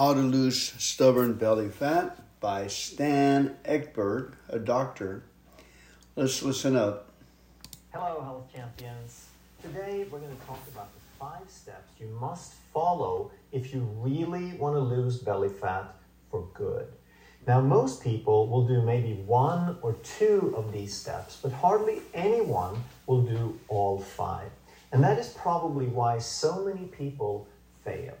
How to Lose Stubborn Belly Fat by Sten Ekberg, a doctor. Let's listen up. Hello, health champions. Today we're going to talk about the five steps you must follow if you really want to lose belly fat for good. Now, most people will do maybe one or two of these steps, but hardly anyone will do all five. And that is probably why so many people fail.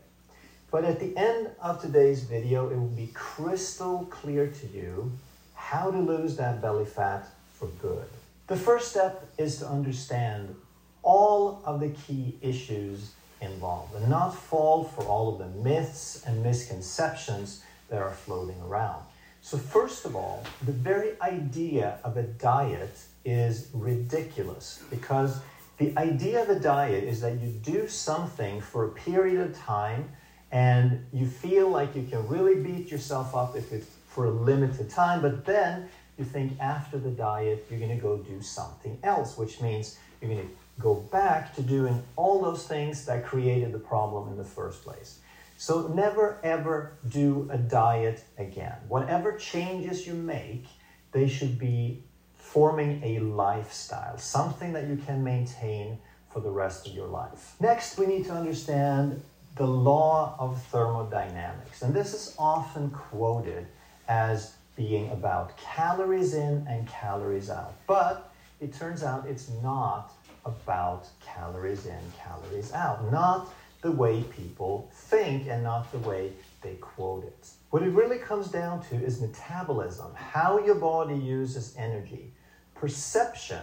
But at the end of today's video, it will be crystal clear to you how to lose that belly fat for good. The first step is to understand all of the key issues involved and not fall for all of the myths and misconceptions that are floating around. So, first of all, the very idea of a diet is ridiculous because the idea of a diet is that you do something for a period of time and you feel like you can really beat yourself up if it's for a limited time, but then you think after the diet you're going to go do something else, which means you're going to go back to doing all those things that created the problem in the first place. So never ever do a diet again. Whatever changes you make, they should be forming a lifestyle, something that you can maintain for the rest of your life. Next, we need to understand the law of thermodynamics. And this is often quoted as being about calories in and calories out. But it turns out it's not about calories in, calories out. Not the way people think and not the way they quote it. What it really comes down to is metabolism, how your body uses energy, perception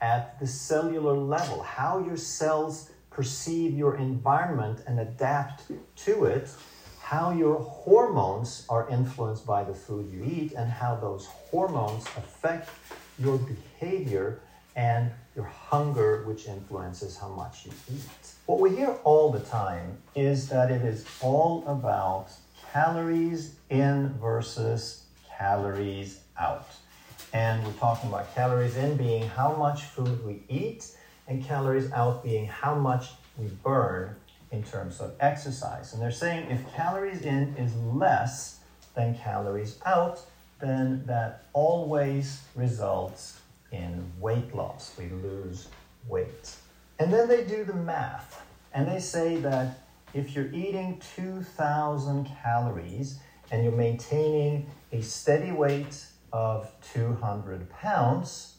at the cellular level, how your cells perceive your environment and adapt to it, how your hormones are influenced by the food you eat, and how those hormones affect your behavior and your hunger, which influences how much you eat. What we hear all the time is that it is all about calories in versus calories out. And we're talking about calories in being how much food we eat and calories out being how much we burn in terms of exercise. And they're saying if calories in is less than calories out, then that always results in weight loss. We lose weight. And then they do the math. And they say that if you're eating 2,000 calories and you're maintaining a steady weight of 200 pounds,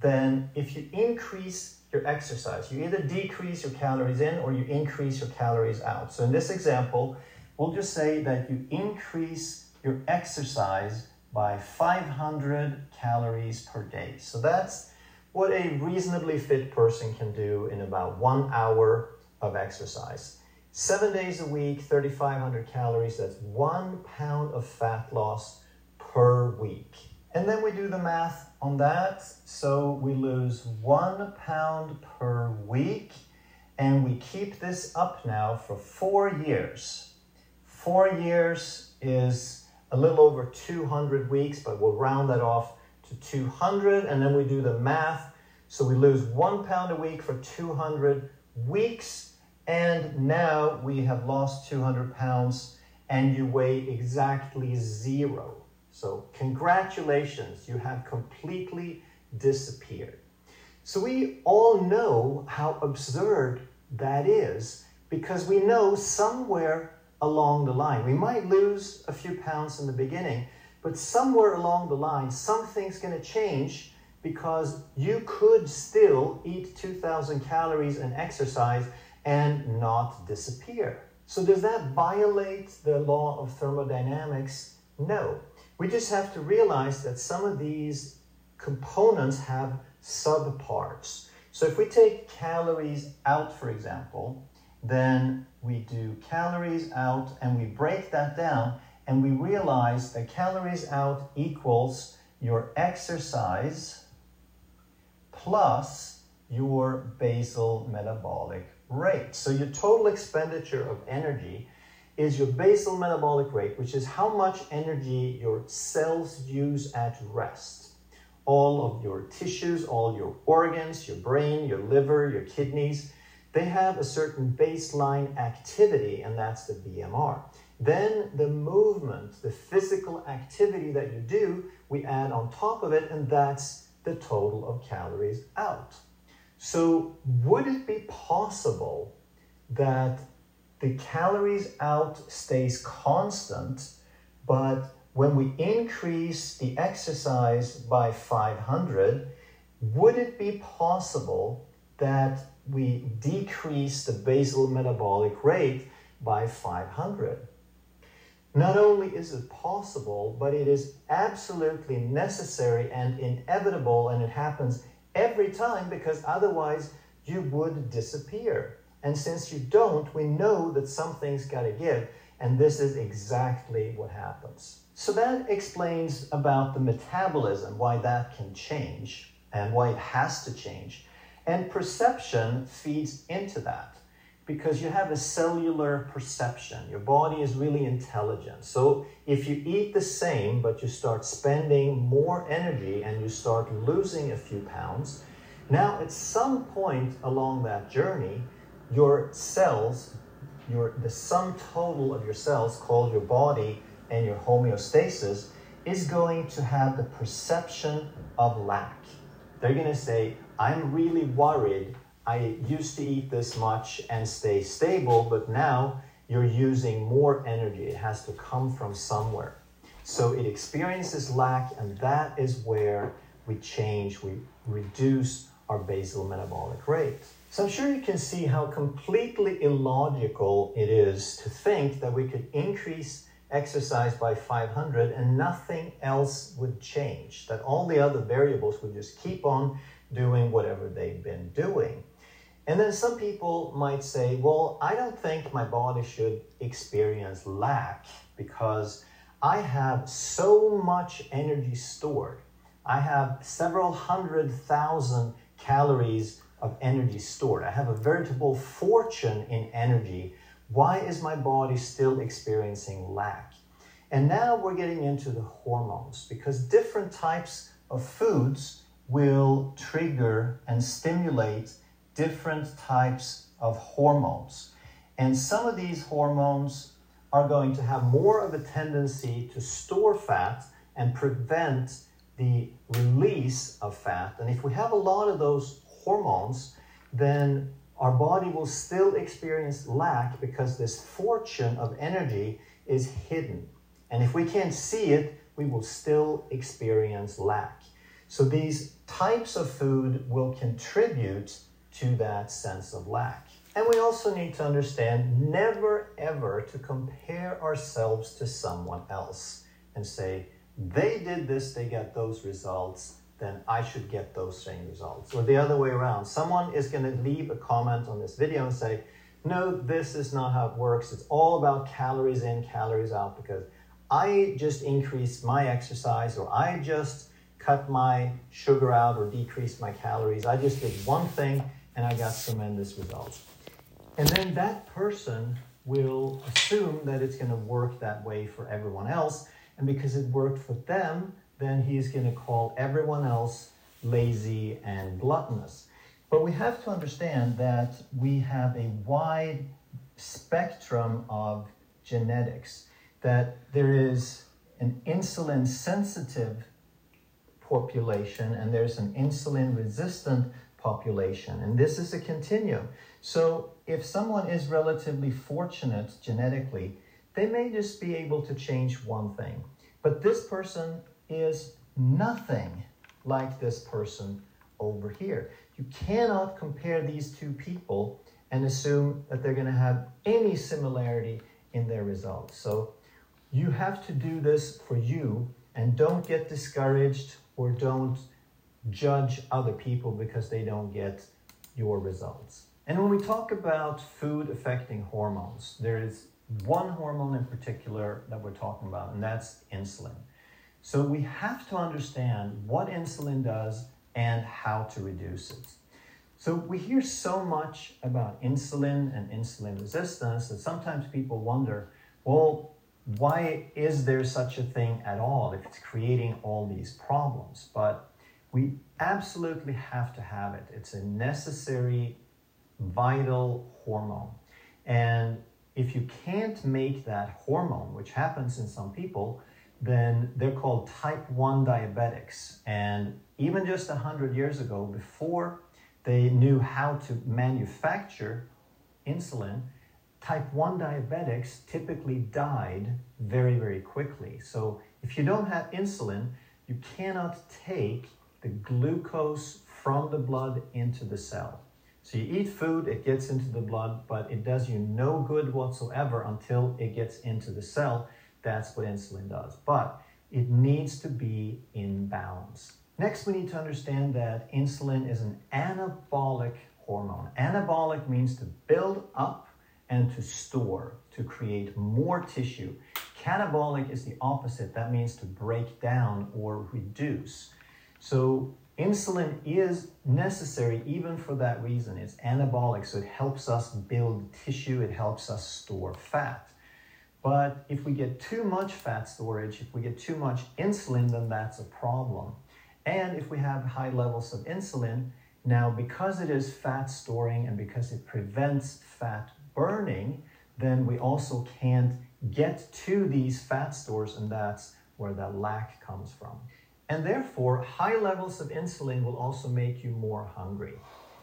then if you increase your exercise, you either decrease your calories in or you increase your calories out. So in this example, we'll just say that you increase your exercise by 500 calories per day. So that's what a reasonably fit person can do in about one hour of exercise. Seven days a week, 3,500 calories, that's one pound of fat loss per week. And then we do the math on that. So we lose one pound per week, and we keep this up now for four years. Four years is a little over 200 weeks, but we'll round that off to 200, and then we do the math. So we lose one pound a week for 200 weeks, and now we have lost 200 pounds, and you weigh exactly zero. So, congratulations, you have completely disappeared. So, we all know how absurd that is because we know somewhere along the line, we might lose a few pounds in the beginning, but somewhere along the line, something's going to change because you could still eat 2,000 calories and exercise and not disappear. So, does that violate the law of thermodynamics? No. We just have to realize that some of these components have subparts. So if we take calories out, for example, then we do calories out and we break that down and we realize that calories out equals your exercise plus your basal metabolic rate. So your total expenditure of energy is your basal metabolic rate, which is how much energy your cells use at rest. All of your tissues, all your organs, your brain, your liver, your kidneys, they have a certain baseline activity, and that's the BMR. Then the movement, the physical activity that you do, we add on top of it, and that's the total of calories out. So, would it be possible that the calories out stays constant, but when we increase the exercise by 500, would it be possible that we decrease the basal metabolic rate by 500? Not only is it possible, but it is absolutely necessary and inevitable, and it happens every time because otherwise you would disappear. And since you don't, we know that something's got to give, and this is exactly what happens. So that explains about the metabolism, why that can change and why it has to change. And perception feeds into that because you have a cellular perception. Your body is really intelligent. So if you eat the same, but you start spending more energy and you start losing a few pounds, now at some point along that journey, your cells, your the sum total of your cells called your body and your homeostasis is going to have the perception of lack. They're going to say, I'm really worried. I used to eat this much and stay stable, but now you're using more energy. It has to come from somewhere. So it experiences lack, and that is where we change, we reduce our basal metabolic rate. So I'm sure you can see how completely illogical it is to think that we could increase exercise by 500 and nothing else would change, that all the other variables would just keep on doing whatever they've been doing. And then some people might say, well, I don't think my body should experience lack because I have so much energy stored. I have several hundred thousand calories of energy stored. I have a veritable fortune in energy. Why is my body still experiencing lack? And now we're getting into the hormones because different types of foods will trigger and stimulate different types of hormones. And some of these hormones are going to have more of a tendency to store fat and prevent the release of fat. And if we have a lot of those hormones, then our body will still experience lack because this fortune of energy is hidden. And if we can't see it, we will still experience lack. So these types of food will contribute to that sense of lack. And we also need to understand never ever to compare ourselves to someone else and say, they did this, they got those results, then I should get those same results. Or the other way around. Someone is going to leave a comment on this video and say, no, this is not how it works. It's all about calories in, calories out, because I just increased my exercise or I just cut my sugar out or decreased my calories. I just did one thing and I got tremendous results. And then that person will assume that it's going to work that way for everyone else. And because it worked for them, then he's going to call everyone else lazy and gluttonous. But we have to understand that we have a wide spectrum of genetics, that there is an insulin sensitive population and there's an insulin resistant population. And this is a continuum. So if someone is relatively fortunate genetically, they may just be able to change one thing. But this person is nothing like this person over here. You cannot compare these two people and assume that they're going to have any similarity in their results. So you have to do this for you and don't get discouraged or don't judge other people because they don't get your results. And when we talk about food affecting hormones, there is one hormone in particular that we're talking about, and that's insulin. So we have to understand what insulin does and how to reduce it. So we hear so much about insulin and insulin resistance that sometimes people wonder, well, why is there such a thing at all if it's creating all these problems? But we absolutely have to have it. It's a necessary, vital hormone. And if you can't make that hormone, which happens in some people, then they're called type 1 diabetics. And even just 100 years ago, before they knew how to manufacture insulin, type 1 diabetics typically died very, very quickly. So if you don't have insulin, you cannot take the glucose from the blood into the cell. So you eat food, it gets into the blood, but it does you no good whatsoever until it gets into the cell. That's what insulin does. But it needs to be in balance. Next, we need to understand that insulin is an anabolic hormone. Anabolic means to build up and to store, to create more tissue. Catabolic is the opposite. That means to break down or reduce. So insulin is necessary even for that reason. It's anabolic, so it helps us build tissue, it helps us store fat. But if we get too much fat storage, if we get too much insulin, then that's a problem. And if we have high levels of insulin, now because it is fat storing and because it prevents fat burning, then we also can't get to these fat stores, and that's where that lack comes from. And therefore, high levels of insulin will also make you more hungry.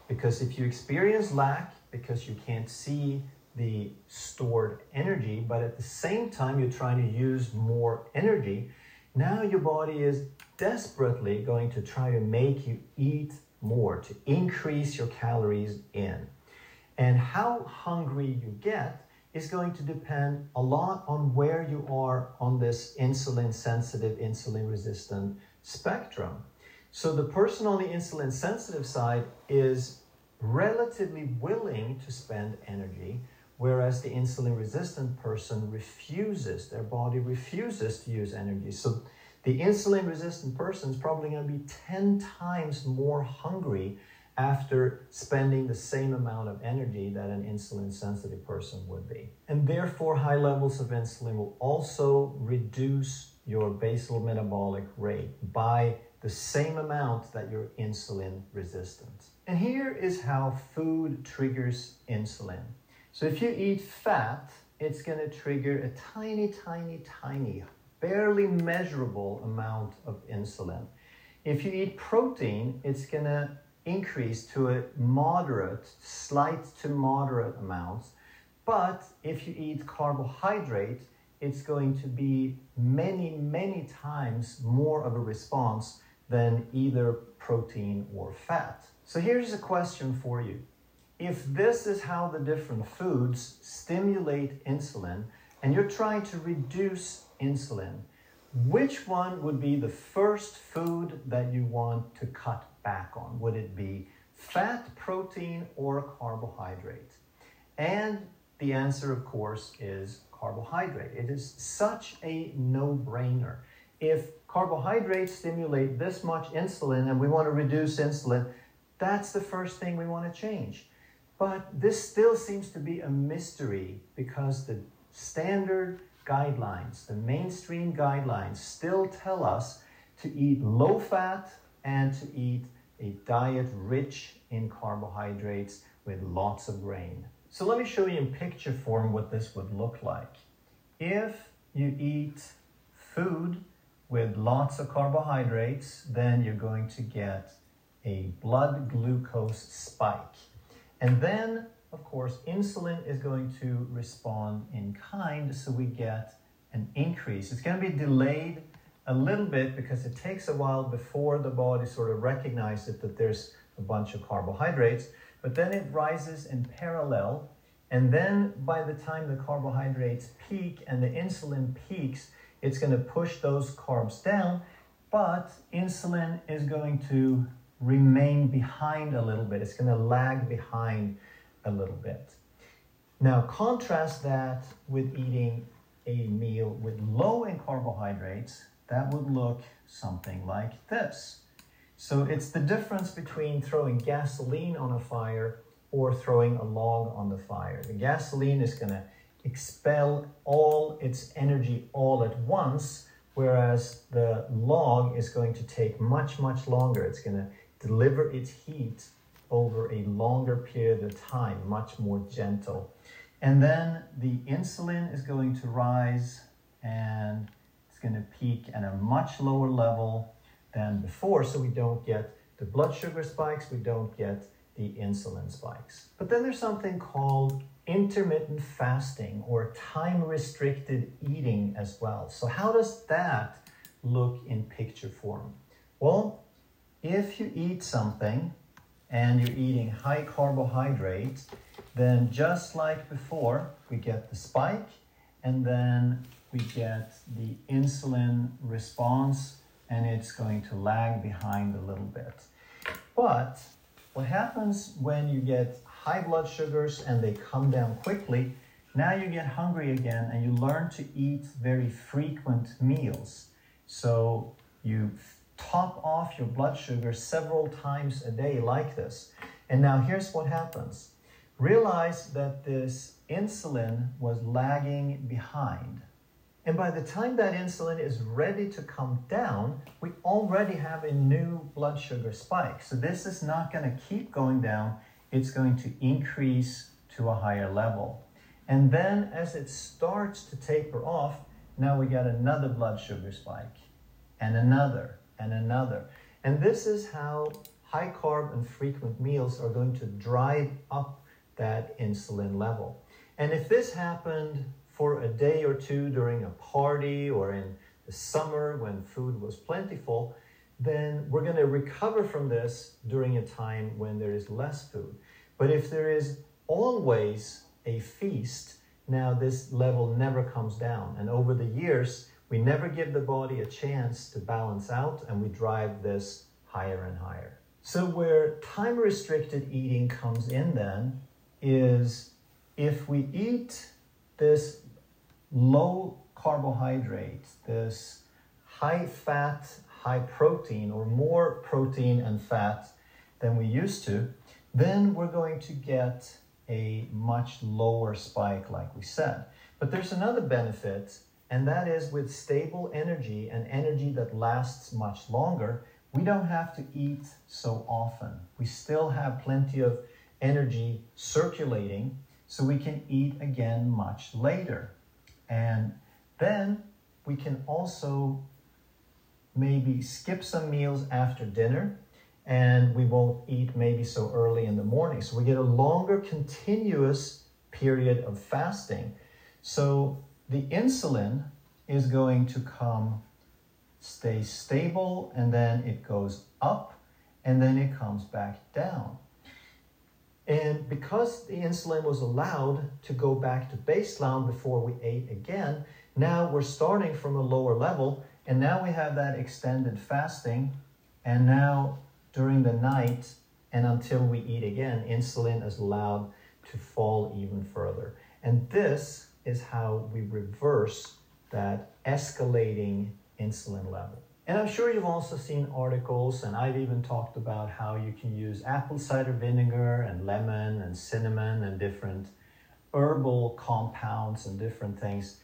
Because if you experience lack because you can't see the stored energy, but at the same time you're trying to use more energy, now your body is desperately going to try to make you eat more, to increase your calories in. And how hungry you get is going to depend a lot on where you are on this insulin sensitive, insulin resistant spectrum. So the person on the insulin sensitive side is relatively willing to spend energy, whereas the insulin resistant person refuses, their body refuses to use energy. So the insulin resistant person is probably going to be 10 times more hungry after spending the same amount of energy that an insulin sensitive person would be. And therefore, high levels of insulin will also reduce your basal metabolic rate by the same amount that you're insulin resistant. And here is how food triggers insulin. So if you eat fat, it's going to trigger a tiny, tiny, tiny, barely measurable amount of insulin. If you eat protein, it's going to increase to a moderate, slight to moderate amount. But if you eat carbohydrate, it's going to be many, many times more of a response than either protein or fat. So here's a question for you. If this is how the different foods stimulate insulin, and you're trying to reduce insulin, which one would be the first food that you want to cut back on? Would it be fat, protein, or carbohydrate? And the answer, of course, is carbohydrate. It is such a no brainer. If carbohydrates stimulate this much insulin and we want to reduce insulin, that's the first thing we want to change. But this still seems to be a mystery because the standard guidelines, the mainstream guidelines, still tell us to eat low fat and to eat a diet rich in carbohydrates with lots of grain. So let me show you in picture form what this would look like. If you eat food with lots of carbohydrates, then you're going to get a blood glucose spike. And then, of course, insulin is going to respond in kind, so we get an increase. It's going to be delayed a little bit because it takes a while before the body sort of recognizes that there's a bunch of carbohydrates, but then it rises in parallel. And then by the time the carbohydrates peak and the insulin peaks, it's going to push those carbs down, but insulin is going to remain behind a little bit. It's going to lag behind a little bit. Now, contrast that with eating a meal with low in carbohydrates, that would look something like this. So it's the difference between throwing gasoline on a fire or throwing a log on the fire. The gasoline is going to expel all its energy all at once, whereas the log is going to take much, much longer. It's going to deliver its heat over a longer period of time, much more gentle. And then the insulin is going to rise and it's going to peak at a much lower level than before, so we don't get the blood sugar spikes, we don't get the insulin spikes. But then there's something called intermittent fasting or time restricted eating as well. So, how does that look in picture form? Well, if you eat something and you're eating high carbohydrates, then just like before, we get the spike and then we get the insulin response and it's going to lag behind a little bit. But what happens when you get high blood sugars and they come down quickly, now you get hungry again and you learn to eat very frequent meals. So you top off your blood sugar several times a day like this. And now here's what happens. Realize that this insulin was lagging behind. And by the time that insulin is ready to come down, we already have a new blood sugar spike. So this is not going to keep going down it's going to increase to a higher level. And then as it starts to taper off, now we got another blood sugar spike, and another, and another. And this is how high carb and frequent meals are going to drive up that insulin level. And if this happened for a day or two during a party or in the summer when food was plentiful, then we're going to recover from this during a time when there is less food. But if there is always a feast, now this level never comes down. And over the years, we never give the body a chance to balance out and we drive this higher and higher. So, where time restricted eating comes in then is if we eat this low carbohydrate, this high fat, high protein, or more protein and fat than we used to, then we're going to get a much lower spike, like we said. But there's another benefit, and that is with stable energy and energy that lasts much longer, we don't have to eat so often. We still have plenty of energy circulating, so we can eat again much later. And then we can also maybe skip some meals after dinner and we won't eat maybe so early in the morning. So we get a longer continuous period of fasting. So the insulin is going to come, stay stable, and then it goes up, and then it comes back down. And because the insulin was allowed to go back to baseline before we ate again, now we're starting from a lower level and now we have that extended fasting. And now during the night and until we eat again, insulin is allowed to fall even further. And this is how we reverse that escalating insulin level. And I'm sure you've also seen articles, and I've even talked about how you can use apple cider vinegar and lemon and cinnamon and different herbal compounds and different things.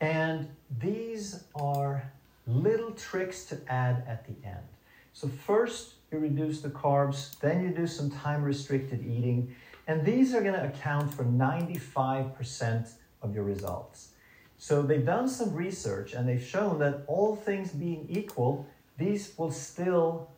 And these are little tricks to add at the end. So, first, you reduce the carbs, then you do some time restricted eating, and these are going to account for 95% of your results. So, they've done some research and they've shown that all things being equal, these will still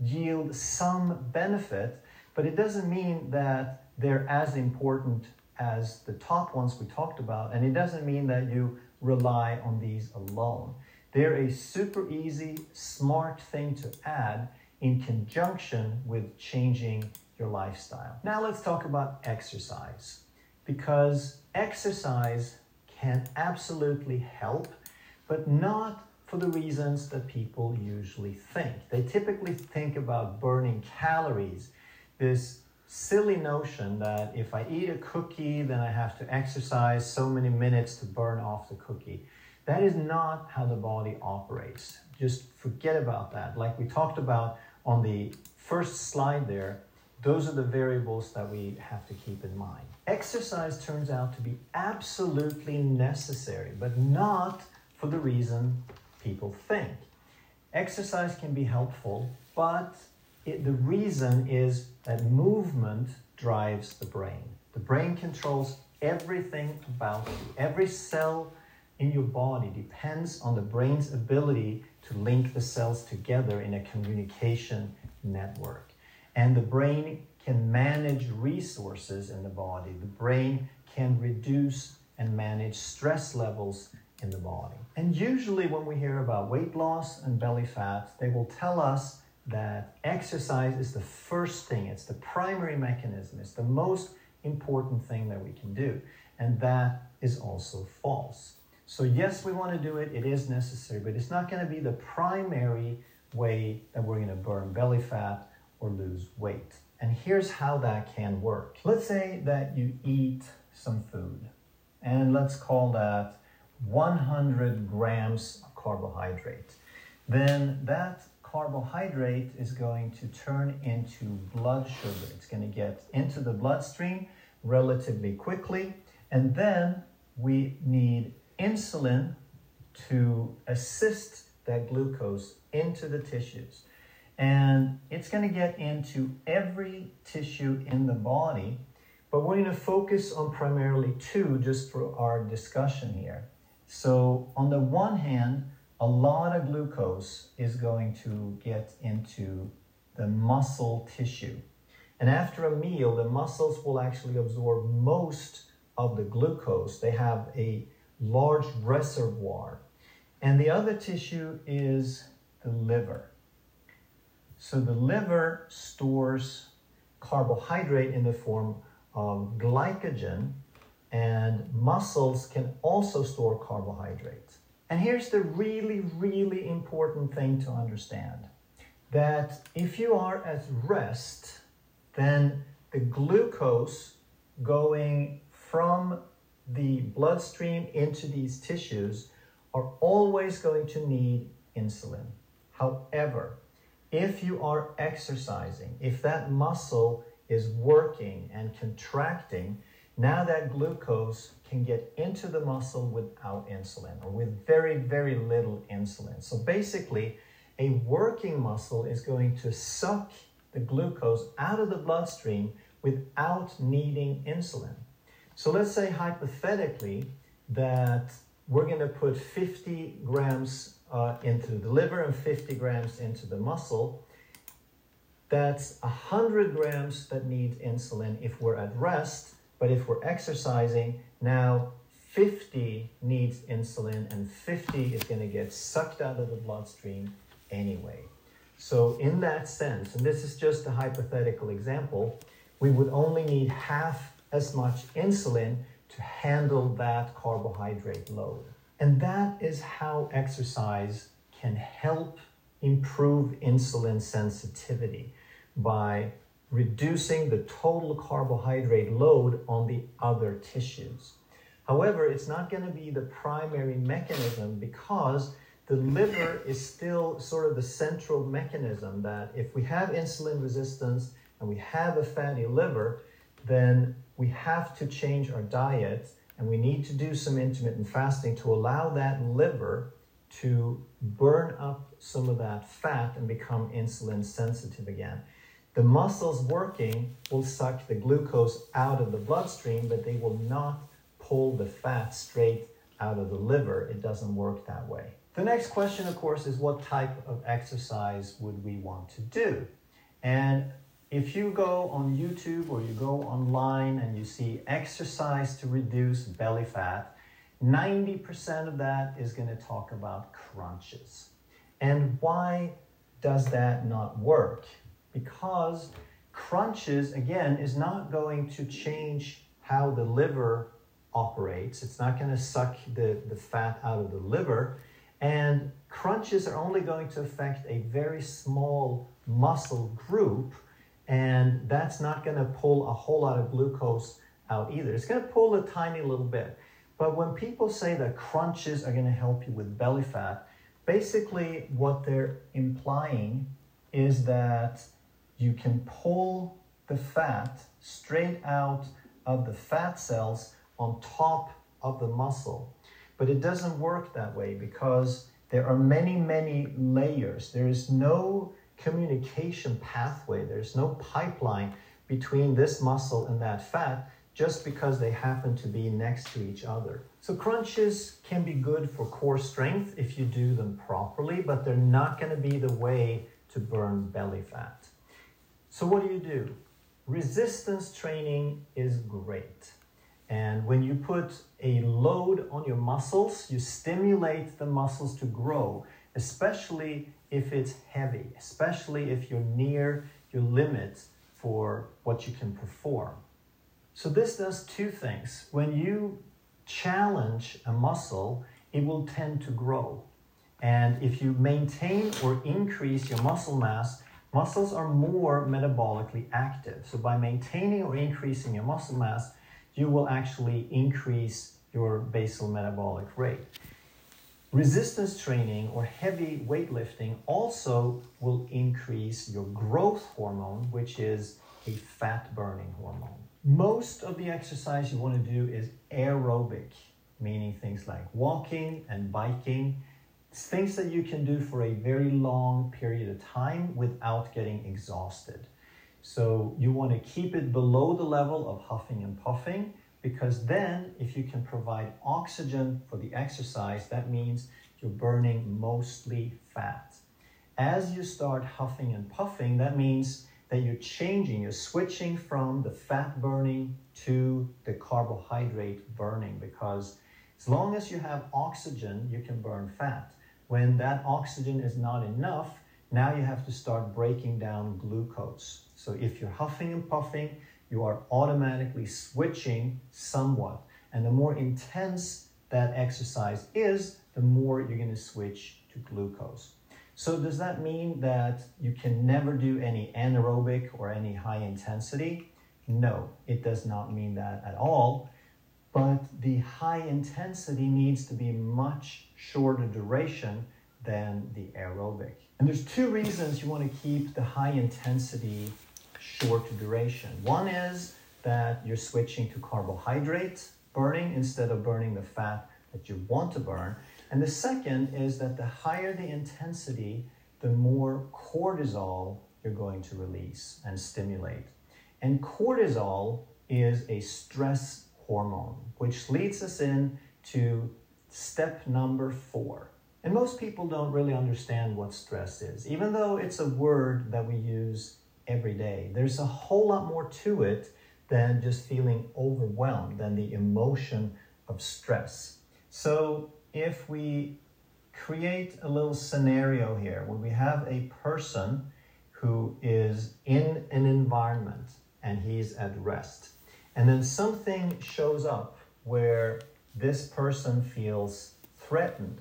yield some benefit, but it doesn't mean that they're as important as the top ones we talked about, and it doesn't mean that you rely on these alone. They're a super easy, smart thing to add in conjunction with changing your lifestyle. Now let's talk about exercise because exercise can absolutely help, but not for the reasons that people usually think. They typically think about burning calories, this silly notion that if I eat a cookie, then I have to exercise so many minutes to burn off the cookie. That is not how the body operates. Just forget about that. Like we talked about on the first slide there, those are the variables that we have to keep in mind. Exercise turns out to be absolutely necessary, but not for the reason people think. Exercise can be helpful, but it, the reason is that movement drives the brain. The brain controls everything about you. Every cell in your body depends on the brain's ability to link the cells together in a communication network. And the brain can manage resources in the body. The brain can reduce and manage stress levels in the body. And usually, when we hear about weight loss and belly fat, they will tell us that exercise is the first thing, it's the primary mechanism, it's the most important thing that we can do. And that is also false. So, yes, we want to do it, it is necessary, but it's not going to be the primary way that we're going to burn belly fat or lose weight. And here's how that can work. Let's say that you eat some food, and let's call that 100 grams of carbohydrate. Then that carbohydrate is going to turn into blood sugar. It's going to get into the bloodstream relatively quickly, and then we need insulin to assist that glucose into the tissues. And it's going to get into every tissue in the body, but we're going to focus on primarily two just for our discussion here. So, on the one hand, a lot of glucose is going to get into the muscle tissue. And after a meal, the muscles will actually absorb most of the glucose. They have a large reservoir. And the other tissue is the liver. So the liver stores carbohydrate in the form of glycogen, and muscles can also store carbohydrates. And here's the really, really important thing to understand that if you are at rest, then the glucose going from the bloodstream into these tissues are always going to need insulin. However, if you are exercising, if that muscle is working and contracting, now that glucose can get into the muscle without insulin or with very, very little insulin. So basically, a working muscle is going to suck the glucose out of the bloodstream without needing insulin. So let's say hypothetically that we're going to put 50 grams uh, into the liver and 50 grams into the muscle. That's 100 grams that need insulin if we're at rest, but if we're exercising, now 50 needs insulin and 50 is going to get sucked out of the bloodstream anyway. So, in that sense, and this is just a hypothetical example, we would only need half as much insulin to handle that carbohydrate load. And that is how exercise can help improve insulin sensitivity by reducing the total carbohydrate load on the other tissues. However, it's not going to be the primary mechanism because the liver is still sort of the central mechanism that if we have insulin resistance and we have a fatty liver, then we have to change our diet and we need to do some intermittent fasting to allow that liver to burn up some of that fat and become insulin sensitive again. The muscles working will suck the glucose out of the bloodstream, but they will not pull the fat straight out of the liver. It doesn't work that way. The next question, of course, is what type of exercise would we want to do? And if you go on YouTube or you go online and you see exercise to reduce belly fat, 90% of that is going to talk about crunches. And why does that not work? Because crunches, again, is not going to change how the liver operates. It's not going to suck the, the fat out of the liver. And crunches are only going to affect a very small muscle group and that's not going to pull a whole lot of glucose out either. It's going to pull a tiny little bit. But when people say that crunches are going to help you with belly fat, basically what they're implying is that you can pull the fat straight out of the fat cells on top of the muscle. But it doesn't work that way because there are many, many layers. There is no communication pathway. There's no pipeline between this muscle and that fat, just because they happen to be next to each other. So crunches can be good for core strength if you do them properly, but they're not going to be the way to burn belly fat. So what do you do? Resistance training is great. And when you put a load on your muscles, you stimulate the muscles to grow, especially if it's heavy, especially if you're near your limit for what you can perform. So, this does two things. When you challenge a muscle, it will tend to grow. And if you maintain or increase your muscle mass, muscles are more metabolically active. So, by maintaining or increasing your muscle mass, you will actually increase your basal metabolic rate. Resistance training or heavy weightlifting also will increase your growth hormone, which is a fat burning hormone. Most of the exercise you want to do is aerobic, meaning things like walking and biking. It's things that you can do for a very long period of time without getting exhausted. So you want to keep it below the level of huffing and puffing because then if you can provide oxygen for the exercise, that means you're burning mostly fat. As you start huffing and puffing, that means that you're changing, you're switching from the fat burning to the carbohydrate burning because as long as you have oxygen, you can burn fat. When that oxygen is not enough, now you have to start breaking down glucose. So if you're huffing and puffing, you are automatically switching somewhat. And the more intense that exercise is, the more you're going to switch to glucose. So, does that mean that you can never do any anaerobic or any high intensity? No, it does not mean that at all. But the high intensity needs to be much shorter duration than the aerobic. And there's two reasons you want to keep the high intensity short duration. One is that you're switching to carbohydrates burning instead of burning the fat that you want to burn. And the second is that the higher the intensity, the more cortisol you're going to release and stimulate. And cortisol is a stress hormone, which leads us in to step number four. And most people don't really understand what stress is, even though it's a word that we use every day. There's a whole lot more to it than just feeling overwhelmed, than the emotion of stress. So, if we create a little scenario here where we have a person who is in an environment and he's at rest, and then something shows up where this person feels threatened.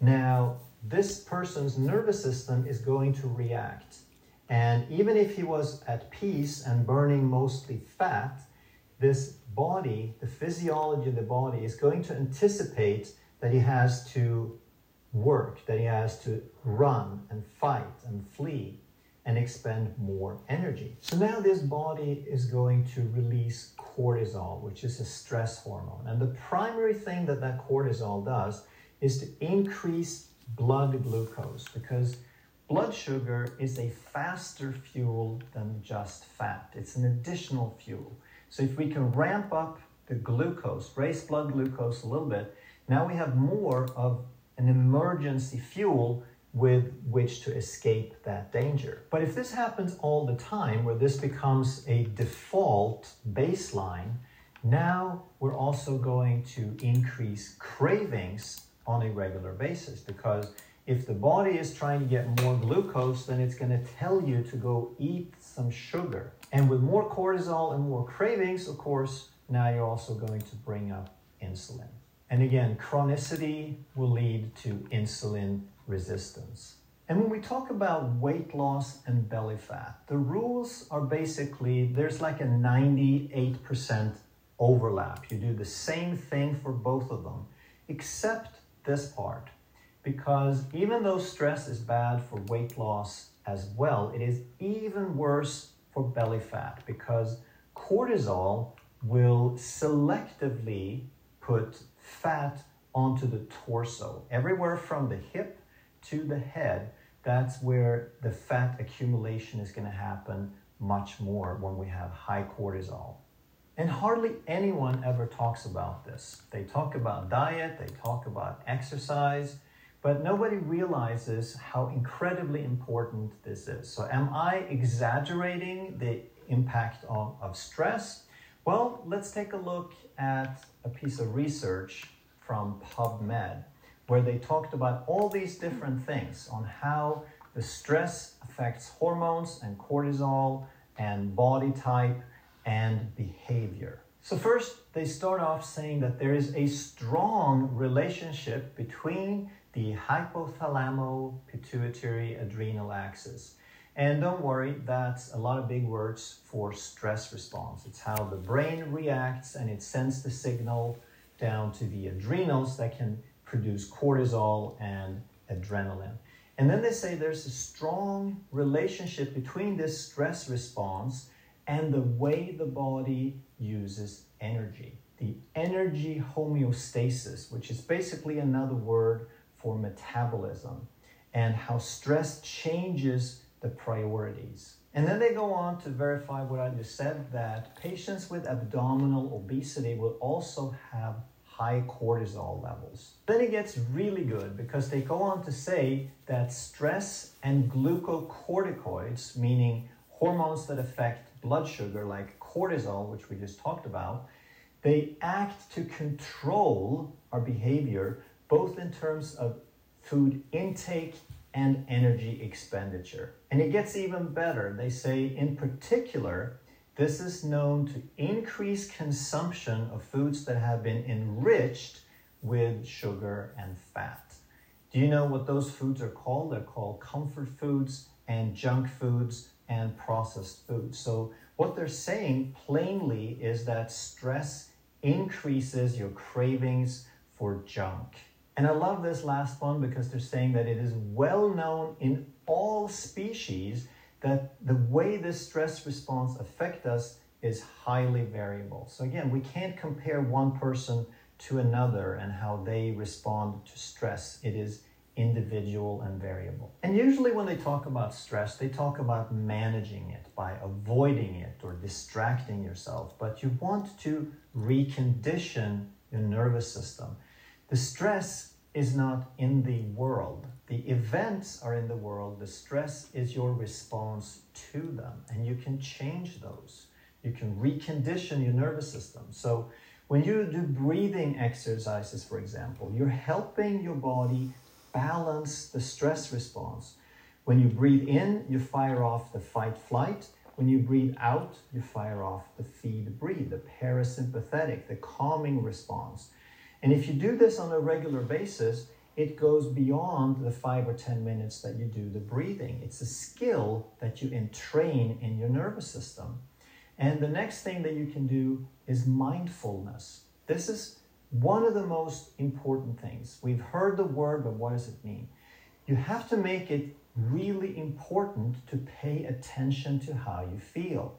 Now, this person's nervous system is going to react and even if he was at peace and burning mostly fat, this body, the physiology of the body, is going to anticipate that he has to work, that he has to run and fight and flee and expend more energy. So now this body is going to release cortisol, which is a stress hormone. And the primary thing that that cortisol does is to increase blood glucose because Blood sugar is a faster fuel than just fat. It's an additional fuel. So if we can ramp up the glucose, raise blood glucose a little bit, now we have more of an emergency fuel with which to escape that danger. But if this happens all the time, where this becomes a default baseline, now we're also going to increase cravings on a regular basis because if the body is trying to get more glucose, then it's going to tell you to go eat some sugar. And with more cortisol and more cravings, of course, now you're also going to bring up insulin. And again, chronicity will lead to insulin resistance. And when we talk about weight loss and belly fat, the rules are basically there's like a 98% overlap. You do the same thing for both of them, except this part because even though stress is bad for weight loss as well, it is even worse for belly fat because cortisol will selectively put fat onto the torso. Everywhere from the hip to the head, that's where the fat accumulation is going to happen much more when we have high cortisol. And hardly anyone ever talks about this. They talk about diet, they talk about exercise, but nobody realizes how incredibly important this is. So, am I exaggerating the impact of, of stress? Well, let's take a look at a piece of research from PubMed where they talked about all these different things on how the stress affects hormones and cortisol and body type and behavior. So, first, they start off saying that there is a strong relationship between the hypothalamo pituitary adrenal axis. And don't worry, that's a lot of big words for stress response. It's how the brain reacts and it sends the signal down to the adrenals that can produce cortisol and adrenaline. And then they say there's a strong relationship between this stress response and the way the body uses energy. The energy homeostasis, which is basically another word for metabolism, and how stress changes the priorities. And then they go on to verify what I just said that patients with abdominal obesity will also have high cortisol levels. Then it gets really good because they go on to say that stress and glucocorticoids, meaning hormones that affect blood sugar like cortisol, which we just talked about, they act to control our behavior both in terms of food intake and energy expenditure. And it gets even better. They say, in particular, this is known to increase consumption of foods that have been enriched with sugar and fat. Do you know what those foods are called? They're called comfort foods and junk foods and processed foods. So, what they're saying plainly is that stress increases your cravings for junk. And I love this last one because they're saying that it is well known in all species that the way this stress response affect us is highly variable. So again, we can't compare one person to another and how they respond to stress. It is individual and variable. And usually when they talk about stress, they talk about managing it by avoiding it or distracting yourself, but you want to recondition your nervous system. The stress is not in the world. The events are in the world. The stress is your response to them, and you can change those. You can recondition your nervous system. So, when you do breathing exercises, for example, you're helping your body balance the stress response. When you breathe in, you fire off the fight flight. When you breathe out, you fire off the feed breed, the parasympathetic, the calming response. And if you do this on a regular basis, it goes beyond the five or 10 minutes that you do the breathing. It's a skill that you entrain in your nervous system. And the next thing that you can do is mindfulness. This is one of the most important things. We've heard the word, but what does it mean? You have to make it really important to pay attention to how you feel.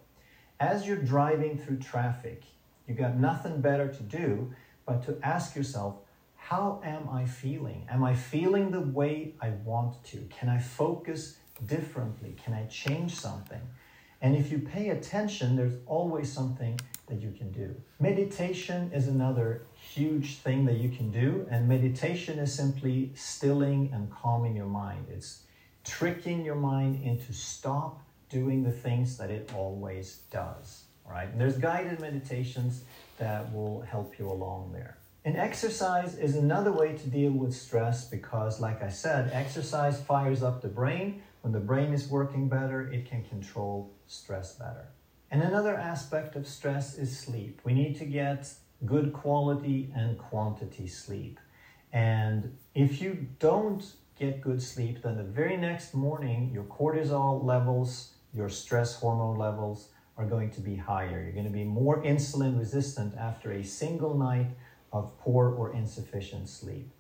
As you're driving through traffic, you got nothing better to do but to ask yourself, how am I feeling? Am I feeling the way I want to? Can I focus differently? Can I change something? And if you pay attention, there's always something that you can do. Meditation is another huge thing that you can do, and meditation is simply stilling and calming your mind. It's tricking your mind into stop doing the things that it always does. Right? and there's guided meditations that will help you along there. And exercise is another way to deal with stress because, like I said, exercise fires up the brain. When the brain is working better, it can control stress better. And another aspect of stress is sleep. We need to get good quality and quantity sleep. And if you don't get good sleep, then the very next morning, your cortisol levels, your stress hormone levels, are going to be higher. You're going to be more insulin resistant after a single night of poor or insufficient sleep.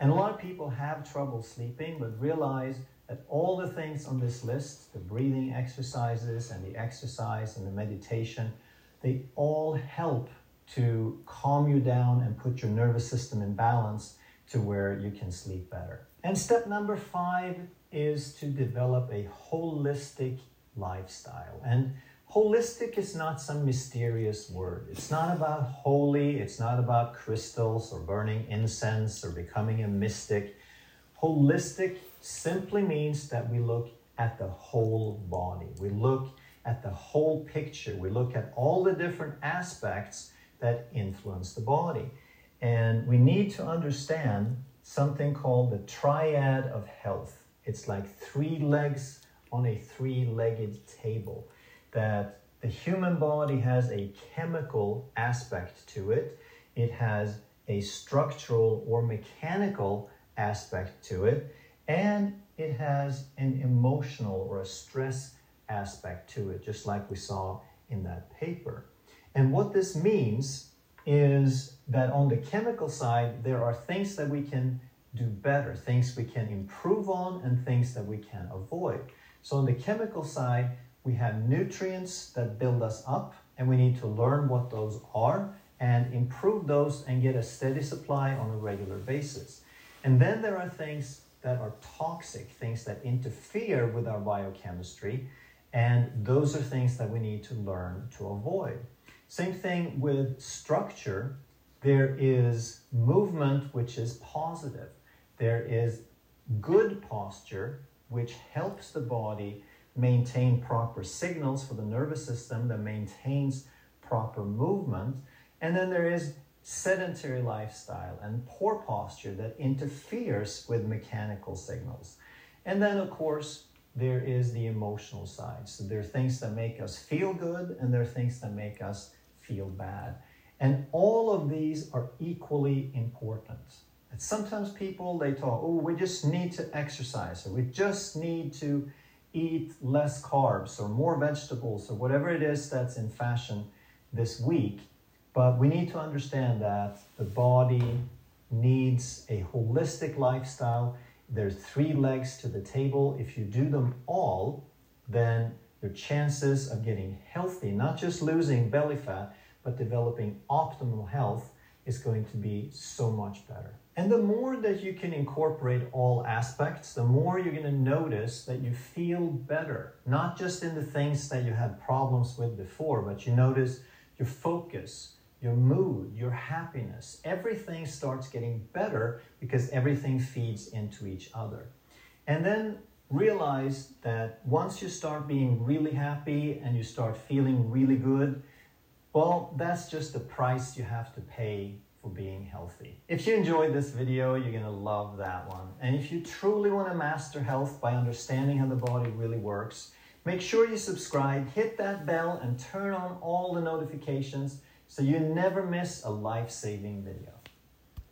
And a lot of people have trouble sleeping, but realize that all the things on this list the breathing exercises and the exercise and the meditation they all help to calm you down and put your nervous system in balance to where you can sleep better. And step number five is to develop a holistic lifestyle. And Holistic is not some mysterious word. It's not about holy, it's not about crystals or burning incense or becoming a mystic. Holistic simply means that we look at the whole body. We look at the whole picture. We look at all the different aspects that influence the body. And we need to understand something called the triad of health. It's like three legs on a three legged table. That the human body has a chemical aspect to it, it has a structural or mechanical aspect to it, and it has an emotional or a stress aspect to it, just like we saw in that paper. And what this means is that on the chemical side, there are things that we can do better, things we can improve on, and things that we can avoid. So, on the chemical side, we have nutrients that build us up, and we need to learn what those are and improve those and get a steady supply on a regular basis. And then there are things that are toxic, things that interfere with our biochemistry, and those are things that we need to learn to avoid. Same thing with structure. There is movement, which is positive. There is good posture, which helps the body maintain proper signals for the nervous system that maintains proper movement. And then there is sedentary lifestyle and poor posture that interferes with mechanical signals. And then, of course, there is the emotional side. So there are things that make us feel good and there are things that make us feel bad. And all of these are equally important. And sometimes people they talk, oh, we just need to exercise, or we just need to eat less carbs or more vegetables or whatever it is that's in fashion this week. But we need to understand that the body needs a holistic lifestyle there's three legs to the table. If you do them all, then your chances of getting healthy, not just losing belly fat, but developing optimal health is going to be so much better. And the more that you can incorporate all aspects, the more you're going to notice that you feel better, not just in the things that you had problems with before, but you notice your focus, your mood, your happiness, everything starts getting better because everything feeds into each other. And then realize that once you start being really happy and you start feeling really good, well, that's just the price you have to pay for being healthy. If you enjoyed this video, you're gonna love that one. And if you truly wanna master health by understanding how the body really works, make sure you subscribe, hit that bell, and turn on all the notifications so you never miss a life saving video.